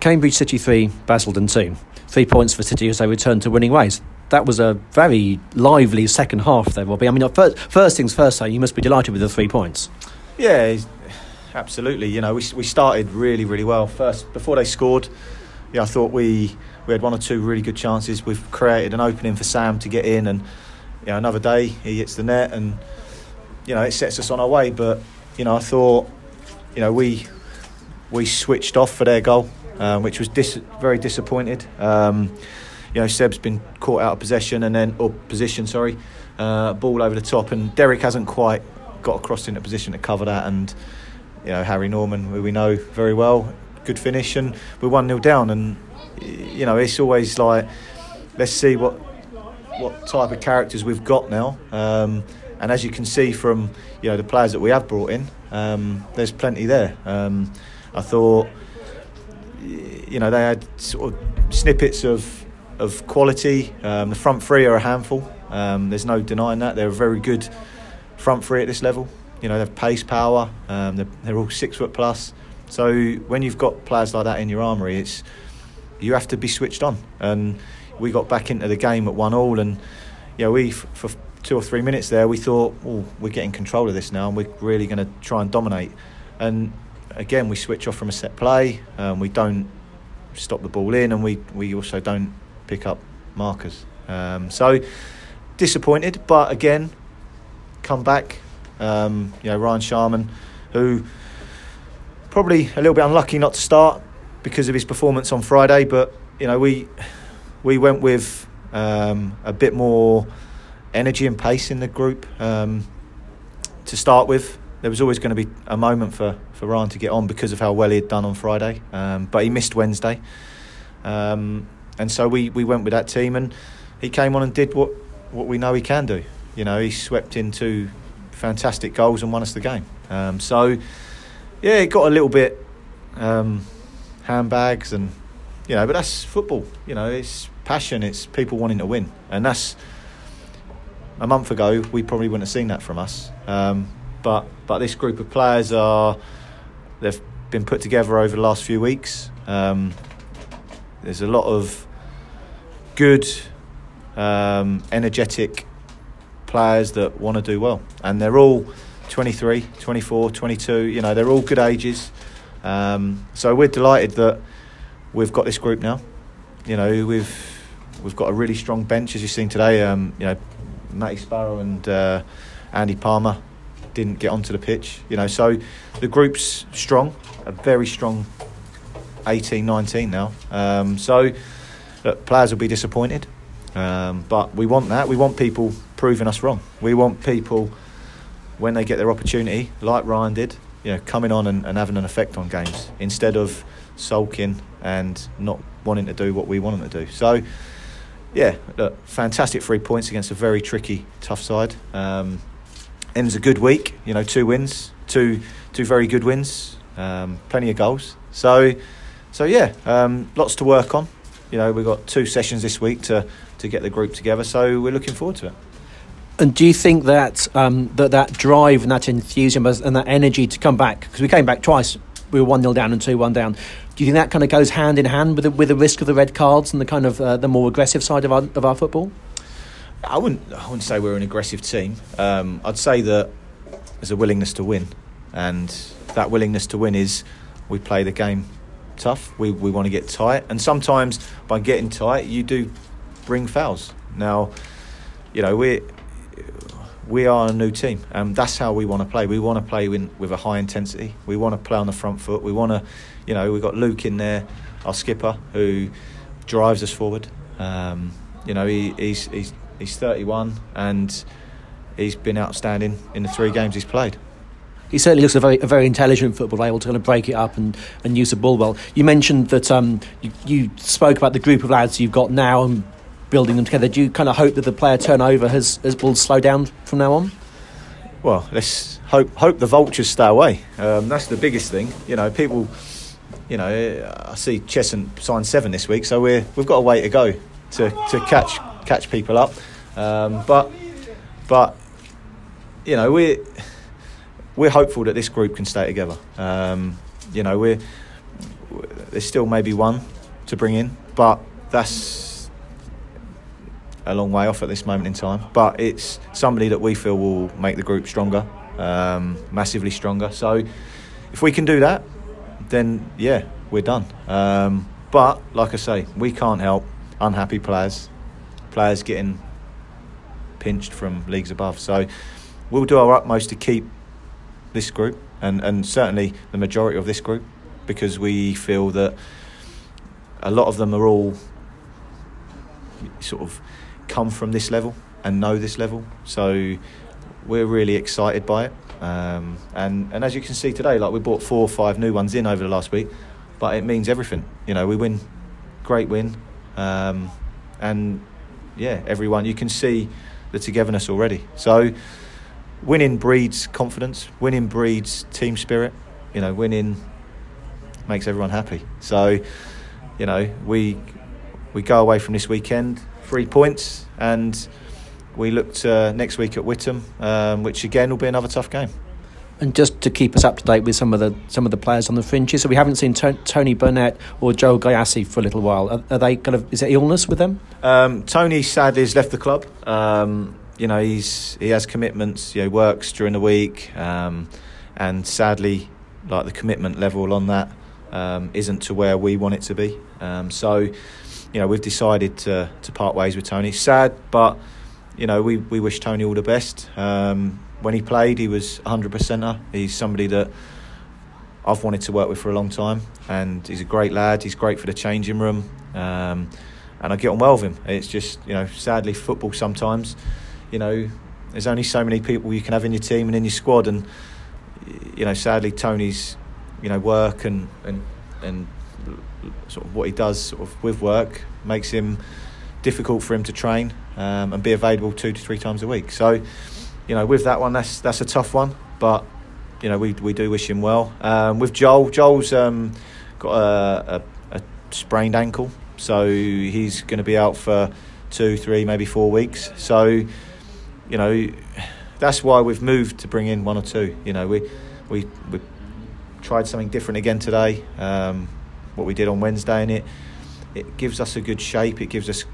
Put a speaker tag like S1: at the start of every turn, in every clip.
S1: Cambridge City 3, Basildon 2. Three points for City as they return to winning ways. That was a very lively second half there, Robbie. I mean, first, first things first, though, you must be delighted with the three points.
S2: Yeah, absolutely. You know, we, we started really, really well. First, before they scored, yeah, I thought we, we had one or two really good chances. We've created an opening for Sam to get in, and you know, another day he hits the net, and you know, it sets us on our way. But you know, I thought, you know, we we switched off for their goal, um, which was dis- very disappointed. Um, you know, Seb's been caught out of possession and then or position, sorry, uh, ball over the top, and Derek hasn't quite got across into position to cover that, and you know, Harry Norman, who we know very well, good finish, and we're one 0 down, and you know, it's always like, let's see what what type of characters we've got now. Um, and as you can see from you know the players that we have brought in, um, there's plenty there. Um, I thought you know they had sort of snippets of of quality. Um, the front three are a handful. Um, there's no denying that they're a very good front three at this level. You know they have pace, power. Um, they're, they're all six foot plus. So when you've got players like that in your armoury, it's you have to be switched on. And we got back into the game at one all, and yeah, you know, we for two or three minutes there, we thought, oh, we're getting control of this now, and we're really going to try and dominate. And again, we switch off from a set play. Um, we don't stop the ball in, and we we also don't pick up markers. Um, so disappointed, but again, come back. Um, you know, Ryan Sharman, who probably a little bit unlucky not to start because of his performance on Friday, but you know we we went with um, a bit more energy and pace in the group um, to start with. There was always going to be a moment for, for Ryan to get on because of how well he had done on Friday, um, but he missed Wednesday, um, and so we, we went with that team, and he came on and did what, what we know he can do. You know, he swept into fantastic goals and won us the game. Um, so yeah, it got a little bit um, handbags and you know, but that's football. You know, it's passion. It's people wanting to win, and that's a month ago we probably wouldn't have seen that from us. Um, but but this group of players are they've been put together over the last few weeks. Um, there's a lot of good, um, energetic players that want to do well, and they're all 23, 24, 22. You know, they're all good ages. Um, so we're delighted that we've got this group now. You know, we've we've got a really strong bench as you've seen today. Um, you know, Matty Sparrow and uh, Andy Palmer didn't get onto the pitch. You know, so the group's strong, a very strong 18, 19 now. Um, so look, players will be disappointed, um, but we want that. We want people proving us wrong. We want people when they get their opportunity, like Ryan did, you know, coming on and, and having an effect on games instead of sulking and not wanting to do what we want them to do. So, yeah, look, fantastic three points against a very tricky, tough side. Um, ends a good week, you know, two wins, two two very good wins, um, plenty of goals. So, so yeah, um, lots to work on. You know, we've got two sessions this week to to get the group together, so we're looking forward to it.
S1: And do you think that um, that that drive and that enthusiasm and that energy to come back because we came back twice, we were one 0 down and two one down. Do you think that kind of goes hand in hand with the, with the risk of the red cards and the kind of uh, the more aggressive side of our of our football?
S2: I wouldn't I wouldn't say we're an aggressive team. Um, I'd say that there's a willingness to win, and that willingness to win is we play the game tough. We we want to get tight, and sometimes by getting tight, you do bring fouls. Now, you know we we are a new team, and that's how we want to play. We want to play with, with a high intensity. We want to play on the front foot. We want to, you know, we've got Luke in there, our skipper, who drives us forward. Um, you know, he, he's he's he's 31 and he's been outstanding in the three games he's played.
S1: He certainly looks a very, a very intelligent footballer, able to kind of break it up and, and use the ball well. You mentioned that um, you, you spoke about the group of lads you've got now and building them together. Do you kind of hope that the player turnover has, has will slow down from now on?
S2: Well, let's hope hope the vultures stay away. Um, that's the biggest thing. You know, people. You know, I see Cheshunt signed seven this week, so we're we've got a way to go to, to catch catch people up. Um, but but you know we're we're hopeful that this group can stay together. Um, you know we're there's still maybe one to bring in, but that's a long way off at this moment in time. But it's somebody that we feel will make the group stronger, um, massively stronger. So if we can do that, then yeah, we're done. Um, but like I say, we can't help unhappy players, players getting pinched from leagues above. So we'll do our utmost to keep this group and, and certainly the majority of this group because we feel that a lot of them are all sort of come from this level and know this level. So we're really excited by it. Um, and, and as you can see today, like we bought four or five new ones in over the last week, but it means everything. You know, we win, great win. Um, and yeah, everyone, you can see the togetherness already. So winning breeds confidence, winning breeds team spirit. You know, winning makes everyone happy. So, you know, we we go away from this weekend three points, and we look to next week at Witham, um, which again will be another tough game.
S1: And just to keep us up to date with some of the some of the players on the fringes, so we haven't seen to- Tony Burnett or Joe Gayassi for a little while. Are, are, they kind of is there illness with them?
S2: Um, Tony sadly has left the club. Um, you know he's he has commitments. You know works during the week, um, and sadly, like the commitment level on that um, isn't to where we want it to be. Um, so, you know we've decided to to part ways with Tony. Sad, but you know we we wish Tony all the best. Um, when he played, he was 100 percenter. He's somebody that I've wanted to work with for a long time, and he's a great lad. He's great for the changing room, um, and I get on well with him. It's just you know, sadly, football sometimes, you know, there's only so many people you can have in your team and in your squad, and you know, sadly, Tony's you know work and and and sort of what he does sort of with work makes him difficult for him to train um, and be available two to three times a week. So you know, with that one, that's that's a tough one, but you know, we we do wish him well. Um, with Joel, Joel's um, got a, a, a, sprained ankle, so he's going to be out for two, three, maybe four weeks. So, you know, that's why we've moved to bring in one or two. You know, we we we tried something different again today. Um, what we did on Wednesday, and it it gives us a good shape. It gives us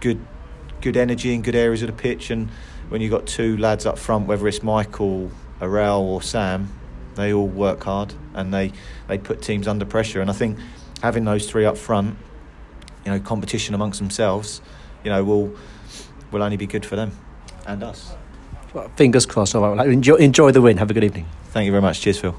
S2: good good energy in good areas of the pitch and when you've got two lads up front, whether it's Michael, Arel, or Sam, they all work hard and they, they put teams under pressure. And I think having those three up front, you know, competition amongst themselves, you know, will will only be good for them and us.
S1: Well, fingers crossed. All right. Enjoy, enjoy the win. Have a good evening.
S2: Thank you very much. Cheers, Phil.